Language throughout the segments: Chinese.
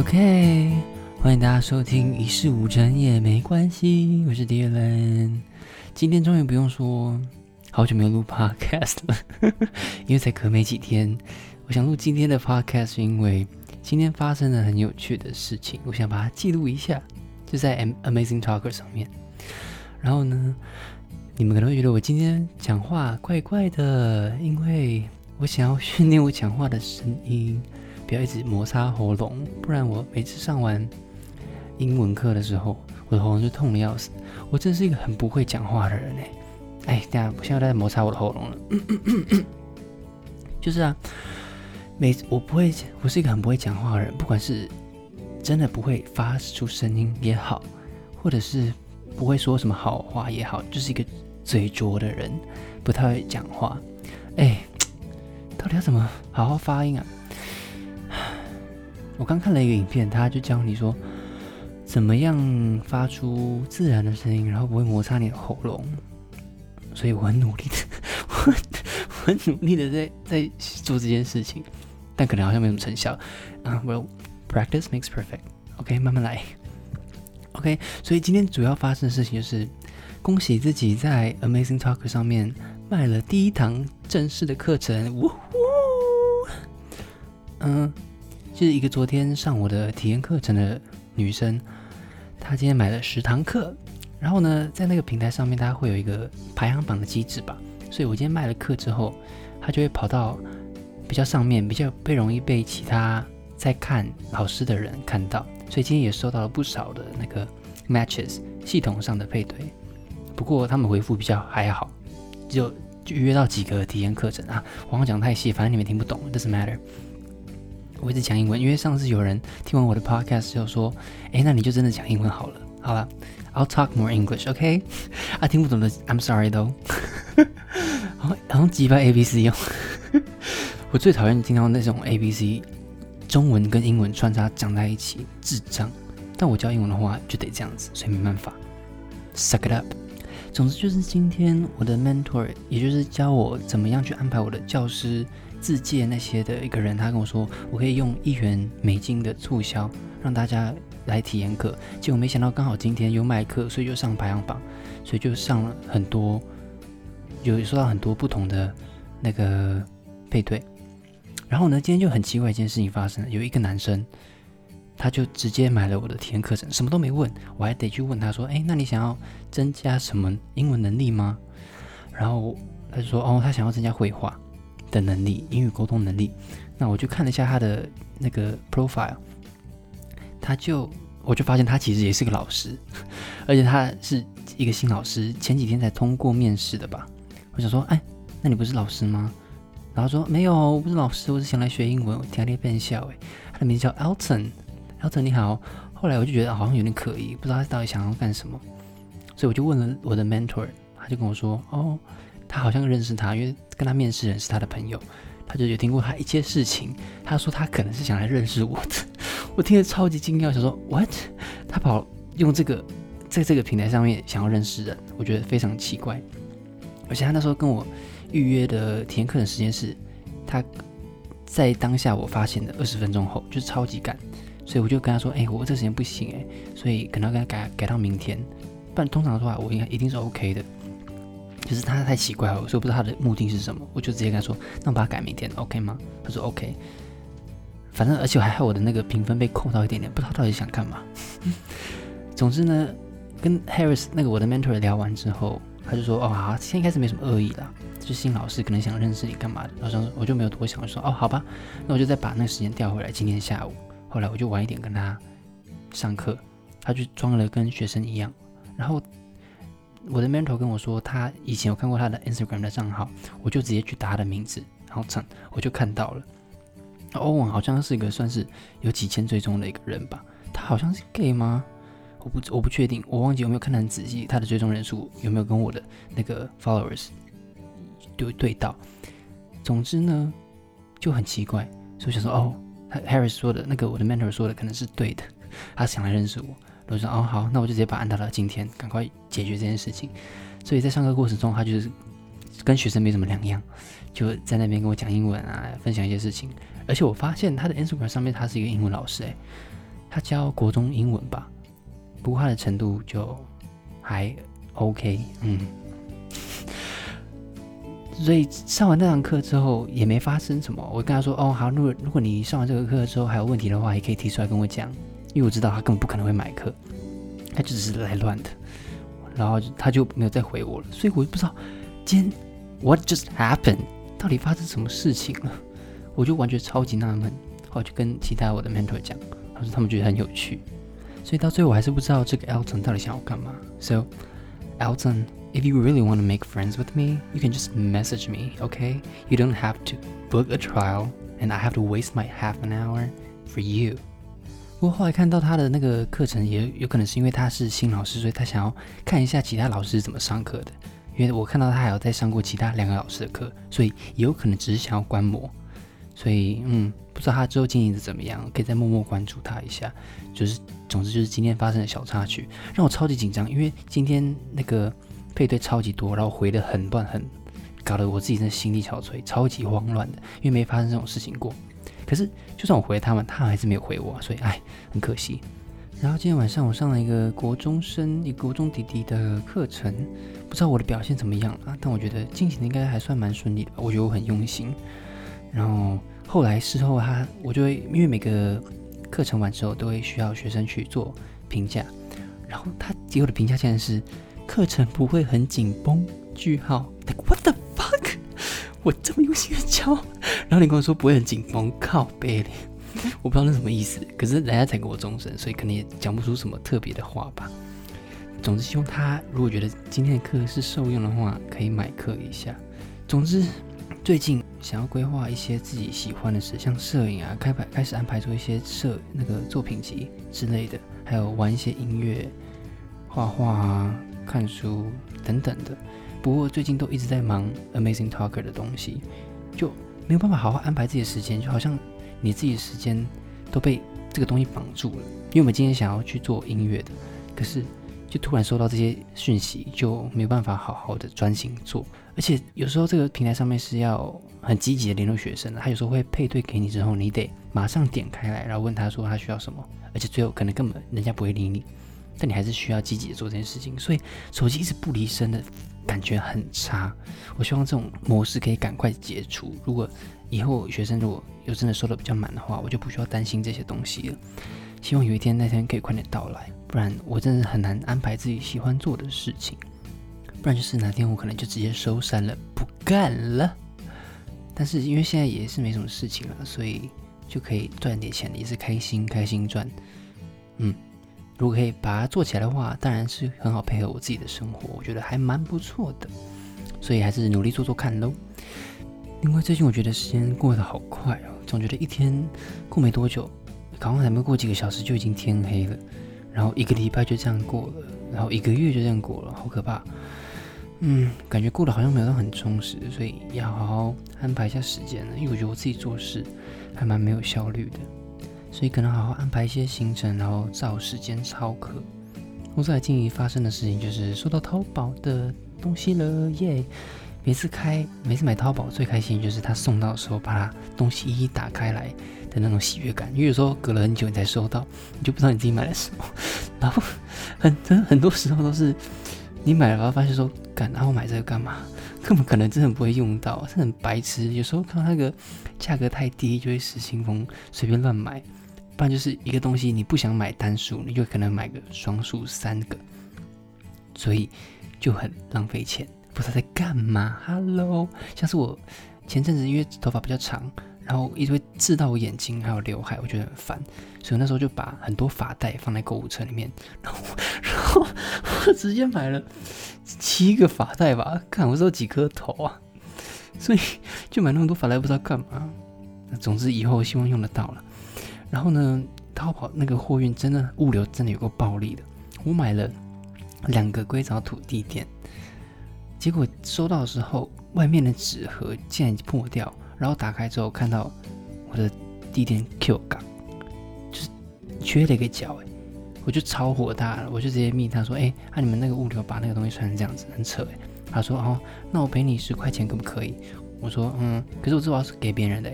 OK，欢迎大家收听一事无成也没关系，我是 Dylan。今天终于不用说好久没有录 Podcast 了，因为才隔没几天。我想录今天的 Podcast，是因为今天发生了很有趣的事情，我想把它记录一下，就在 Amazing Talker 上面。然后呢，你们可能会觉得我今天讲话怪怪的，因为我想要训练我讲话的声音。不要一直摩擦喉咙，不然我每次上完英文课的时候，我的喉咙就痛的要死。我真是一个很不会讲话的人哎！哎，等下我现在在摩擦我的喉咙了。就是啊，每次我不会，我是一个很不会讲话的人，不管是真的不会发出声音也好，或者是不会说什么好话也好，就是一个嘴拙的人，不太会讲话。哎，到底要怎么好好发音啊？我刚看了一个影片，他就教你说怎么样发出自然的声音，然后不会摩擦你的喉咙。所以我很努力的，我很努力的在在做这件事情，但可能好像没什么成效。啊，Well, practice makes perfect. OK，慢慢来。OK，所以今天主要发生的事情就是恭喜自己在 Amazing Talk 上面卖了第一堂正式的课程。呜呼，嗯。是一个昨天上我的体验课程的女生，她今天买了十堂课，然后呢，在那个平台上面，它会有一个排行榜的机制吧，所以我今天卖了课之后，她就会跑到比较上面，比较被容易被其他在看老师的人看到，所以今天也收到了不少的那个 matches 系统上的配对，不过他们回复比较还好，就就约到几个体验课程啊，我刚讲太细，反正你们听不懂，doesn't matter。我一直讲英文，因为上次有人听完我的 podcast 就说：“哎，那你就真的讲英文好了。”好了，I'll talk more English，OK？啊，听不懂的，I'm sorry though。好，像几百 A B C 用。我最讨厌听到那种 A B C 中文跟英文穿插讲在一起，智障。但我教英文的话就得这样子，所以没办法，suck it up。总之就是今天我的 mentor，也就是教我怎么样去安排我的教师。自介那些的一个人，他跟我说，我可以用一元美金的促销让大家来体验课。结果没想到刚好今天有卖课，所以就上排行榜，所以就上了很多，有收到很多不同的那个配对。然后呢，今天就很奇怪一件事情发生了，有一个男生，他就直接买了我的体验课程，什么都没问，我还得去问他说，哎，那你想要增加什么英文能力吗？然后他就说，哦，他想要增加绘画。的能力，英语沟通能力。那我就看了一下他的那个 profile，他就我就发现他其实也是个老师，而且他是一个新老师，前几天才通过面试的吧。我想说，哎，那你不是老师吗？然后说没有，我不是老师，我是想来学英文，我听了变笑。哎，他的名字叫 Alton，Alton 你好。后来我就觉得好像有点可疑，不知道他到底想要干什么，所以我就问了我的 mentor，他就跟我说，哦。他好像认识他，因为跟他面试人是他的朋友，他就有听过他一些事情。他说他可能是想来认识我的，我听得超级惊讶，想说 What？他跑用这个在这个平台上面想要认识人，我觉得非常奇怪。而且他那时候跟我预约的体验课程时间是他在当下我发现的二十分钟后，就是超级赶，所以我就跟他说，哎，我这时间不行哎，所以可能要跟他改改到明天。不然通常的话，我应该一定是 OK 的。就是他太奇怪了，所以不知道他的目的是什么，我就直接跟他说：“那我把它改明天，OK 吗？”他说：“OK。”反正而且我还害我的那个评分被扣到一点点，不知道到底想干嘛。总之呢，跟 Harris 那个我的 mentor 聊完之后，他就说：“哦，好，现在应该是没什么恶意了，就新老师可能想认识你干嘛的。”然后我就没有多想，我说：“哦，好吧，那我就再把那个时间调回来，今天下午。”后来我就晚一点跟他上课，他就装了跟学生一样，然后。我的 mentor 跟我说，他以前有看过他的 Instagram 的账号，我就直接去打他的名字，然后唱，我就看到了。欧文好像是一个算是有几千追踪的一个人吧，他好像是 gay 吗？我不我不确定，我忘记有没有看得很仔细，他的追踪人数有没有跟我的那个 followers 对对到。总之呢，就很奇怪，所以想说，哦，Harris 说的那个我的 mentor 说的可能是对的，他想来认识我。我说哦好，那我就直接把它按到了今天，赶快解决这件事情。所以在上课过程中，他就是跟学生没什么两样，就在那边跟我讲英文啊，分享一些事情。而且我发现他的 Instagram 上面他是一个英文老师，诶，他教国中英文吧，不过他的程度就还 OK，嗯。所以上完那堂课之后也没发生什么。我跟他说：“哦，好，如果如果你上完这个课之后还有问题的话，也可以提出来跟我讲，因为我知道他根本不可能会买课，他就只是来乱的。”然后他就没有再回我了。所以我就不知道今天 What just happened？到底发生什么事情了？我就完全超级纳闷。后来就跟其他我的 mentor 讲，他说他们觉得很有趣。所以到最后我还是不知道这个 Elton 到底想要干嘛。So Elton。If you really want to make friends with me, you can just message me, okay? You don't have to book a trial, and I have to waste my half an hour for you. 不过后来看到他的那个课程，也有可能是因为他是新老师，所以他想要看一下其他老师怎么上课的。因为我看到他还有在上过其他两个老师的课，所以也有可能只是想要观摩。所以，嗯，不知道他之后经营的怎么样，可以再默默关注他一下。就是，总之就是今天发生的小插曲，让我超级紧张，因为今天那个。配对超级多，然后回的很乱，很搞得我自己真的心力憔悴，超级慌乱的，因为没发生这种事情过。可是就算我回他们，他还是没有回我，所以哎，很可惜。然后今天晚上我上了一个国中生，一个国中弟弟的课程，不知道我的表现怎么样啊？但我觉得进行的应该还算蛮顺利的吧。我觉得我很用心。然后后来事后他，我就会因为每个课程完之后都会需要学生去做评价，然后他给我的评价竟然是。课程不会很紧绷？句号，like what the？我这么用心的教，然后你跟我说不会很紧绷，靠背咧，我不知道那什么意思。可是人家才给我终身，所以可能也讲不出什么特别的话吧。总之，希望他如果觉得今天的课是受用的话，可以买课一下。总之，最近想要规划一些自己喜欢的事，像摄影啊，开排开始安排做一些摄那个作品集之类的，还有玩一些音乐、画画啊。看书等等的，不过最近都一直在忙 Amazing Talker 的东西，就没有办法好好安排自己的时间，就好像你自己的时间都被这个东西绑住了。因为我们今天想要去做音乐的，可是就突然收到这些讯息，就没有办法好好的专心做。而且有时候这个平台上面是要很积极的联络学生的，他有时候会配对给你之后，你得马上点开来，然后问他说他需要什么，而且最后可能根本人家不会理你。但你还是需要积极的做这件事情，所以手机一直不离身的感觉很差。我希望这种模式可以赶快解除。如果以后学生如果有真的收的比较满的话，我就不需要担心这些东西了。希望有一天那天可以快点到来，不然我真的很难安排自己喜欢做的事情。不然就是哪天我可能就直接收山了，不干了。但是因为现在也是没什么事情了，所以就可以赚点钱，也是开心开心赚。嗯。如果可以把它做起来的话，当然是很好配合我自己的生活，我觉得还蛮不错的，所以还是努力做做看喽。因为最近我觉得时间过得好快哦，总觉得一天过没多久，刚刚还没过几个小时就已经天黑了，然后一个礼拜就这样过了，然后一个月就这样过了，好可怕。嗯，感觉过得好像没有很充实，所以要好好安排一下时间了，因为我觉得我自己做事还蛮没有效率的。所以可能好好安排一些行程，然后找时间抄课。公司近发生的事情就是收到淘宝的东西了耶！每次开，每次买淘宝最开心就是他送到的时候，把它东西一一打开来的那种喜悦感。因为有时候隔了很久你才收到，你就不知道你自己买了什么。然后很很很多时候都是你买了，然后发现说，干，然后买这个干嘛？根本可能真的不会用到，是很白痴。有时候看到那个价格太低，就会失心疯，随便乱买。不然就是一个东西你不想买单数，你就可能买个双数三个，所以就很浪费钱。不知道在干嘛。Hello，像是我前阵子因为头发比较长，然后一直会刺到我眼睛，还有刘海，我觉得很烦，所以那时候就把很多发带放在购物车里面，然后然后我直接买了七个发带吧，看我只有几颗头啊，所以就买那么多发带不知道干嘛。总之以后希望用得到了。然后呢，淘宝那个货运真的物流真的有够暴利的。我买了两个硅藻土地垫，结果收到的时候，外面的纸盒竟然破掉，然后打开之后看到我的地垫 Q 港，就是缺了一个角哎，我就超火大了，我就直接密他说，哎，啊你们那个物流把那个东西穿成这样子，很扯哎。他说，哦，那我赔你十块钱可不可以？我说，嗯，可是我这把是给别人的。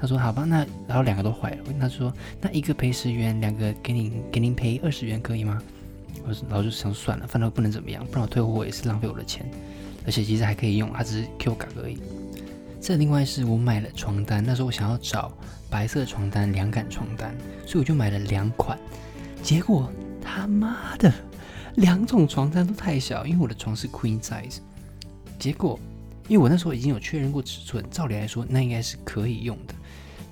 他说好吧，那然后两个都坏了。他说，那一个赔十元，两个给你给您赔二十元可以吗？我然后就想算了，反正不能怎么样，不然我退货也是浪费我的钱，而且其实还可以用，它只是 Q 卡而已。这另外是我买了床单，那时候我想要找白色床单凉感床单，所以我就买了两款。结果他妈的两种床单都太小，因为我的床是 queen size。结果因为我那时候已经有确认过尺寸，照理来说那应该是可以用的。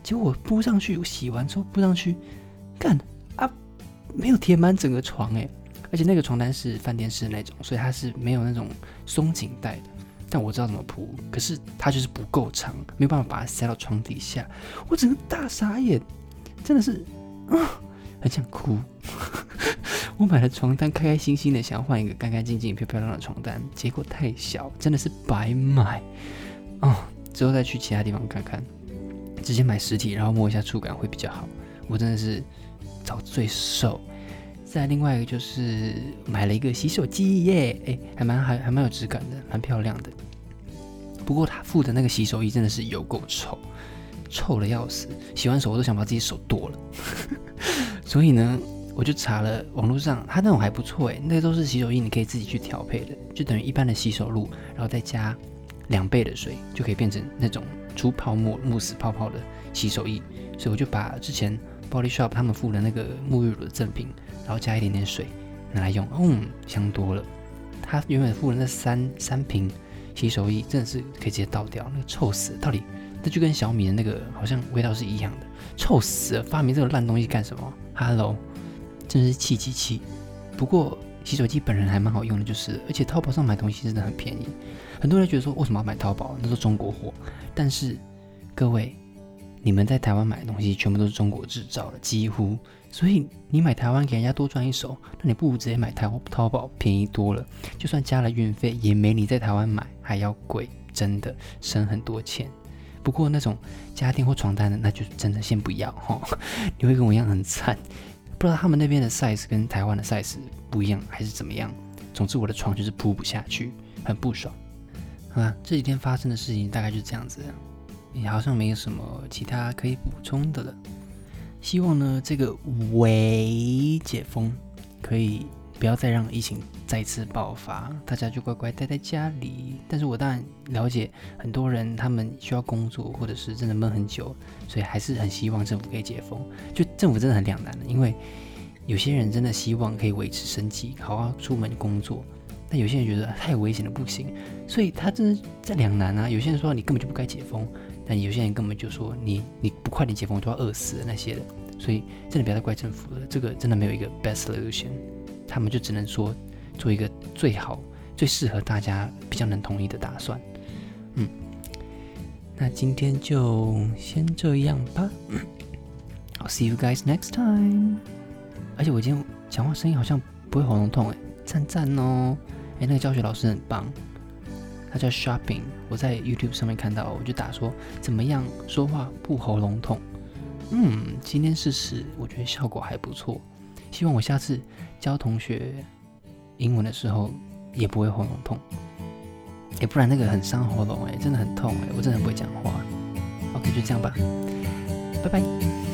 结果我铺上去，我洗完之后铺上去，干啊没有贴满整个床诶。而且那个床单是饭店式的那种，所以它是没有那种松紧带的。但我知道怎么铺，可是它就是不够长，没有办法把它塞到床底下。我整个大傻眼，真的是啊，很想哭。我买了床单，开开心心的想要换一个干干净净、漂漂亮的床单，结果太小，真的是白买。哦，之后再去其他地方看看，直接买实体，然后摸一下触感会比较好。我真的是找最瘦。再另外一个就是买了一个洗手机耶，哎，还蛮还还蛮有质感的，蛮漂亮的。不过他附的那个洗手液真的是有够臭，臭的要死，洗完手我都想把自己手剁了。所以呢，我就查了网络上，它那种还不错哎，那都是洗手液，你可以自己去调配的，就等于一般的洗手露，然后再加两倍的水，就可以变成那种出泡沫、慕斯泡泡的洗手液。所以我就把之前 Body Shop 他们附的那个沐浴乳的赠品。然后加一点点水拿来用，嗯，香多了。他原本附的那三三瓶洗手液，真的是可以直接倒掉，那个臭死。到底那就跟小米的那个好像味道是一样的，臭死了！发明这个烂东西干什么？Hello，真是气气气。不过洗手机本人还蛮好用的，就是而且淘宝上买东西真的很便宜。很多人觉得说为什么要买淘宝？那是中国货。但是各位，你们在台湾买的东西全部都是中国制造的，几乎。所以你买台湾给人家多赚一手，那你不如直接买淘淘宝便宜多了。就算加了运费，也没你在台湾买还要贵，真的省很多钱。不过那种家电或床单的，那就真的先不要哈。你会跟我一样很惨，不知道他们那边的 size 跟台湾的 size 不一样还是怎么样。总之我的床就是铺不下去，很不爽。啊，这几天发生的事情大概就是这样子，也好像没有什么其他可以补充的了。希望呢，这个微解封可以不要再让疫情再次爆发，大家就乖乖待在家里。但是我当然了解很多人，他们需要工作，或者是真的闷很久，所以还是很希望政府可以解封。就政府真的很两难的，因为有些人真的希望可以维持生计，好好出门工作，但有些人觉得太危险了不行，所以他真的在两难啊。有些人说你根本就不该解封。但有些人根本就说你你不快点解封，都要饿死了那些的，所以真的不要再怪政府了，这个真的没有一个 best solution，他们就只能说做一个最好、最适合大家、比较能同意的打算。嗯，那今天就先这样吧。好，see you guys next time。而且我今天讲话声音好像不会喉咙痛，哎，赞赞哦！哎，那个教学老师很棒。他叫 Shopping，我在 YouTube 上面看到，我就打说怎么样说话不喉咙痛。嗯，今天试试，我觉得效果还不错。希望我下次教同学英文的时候也不会喉咙痛。哎，不然那个很伤喉咙，哎，真的很痛，哎，我真的很不会讲话。OK，就这样吧，拜拜。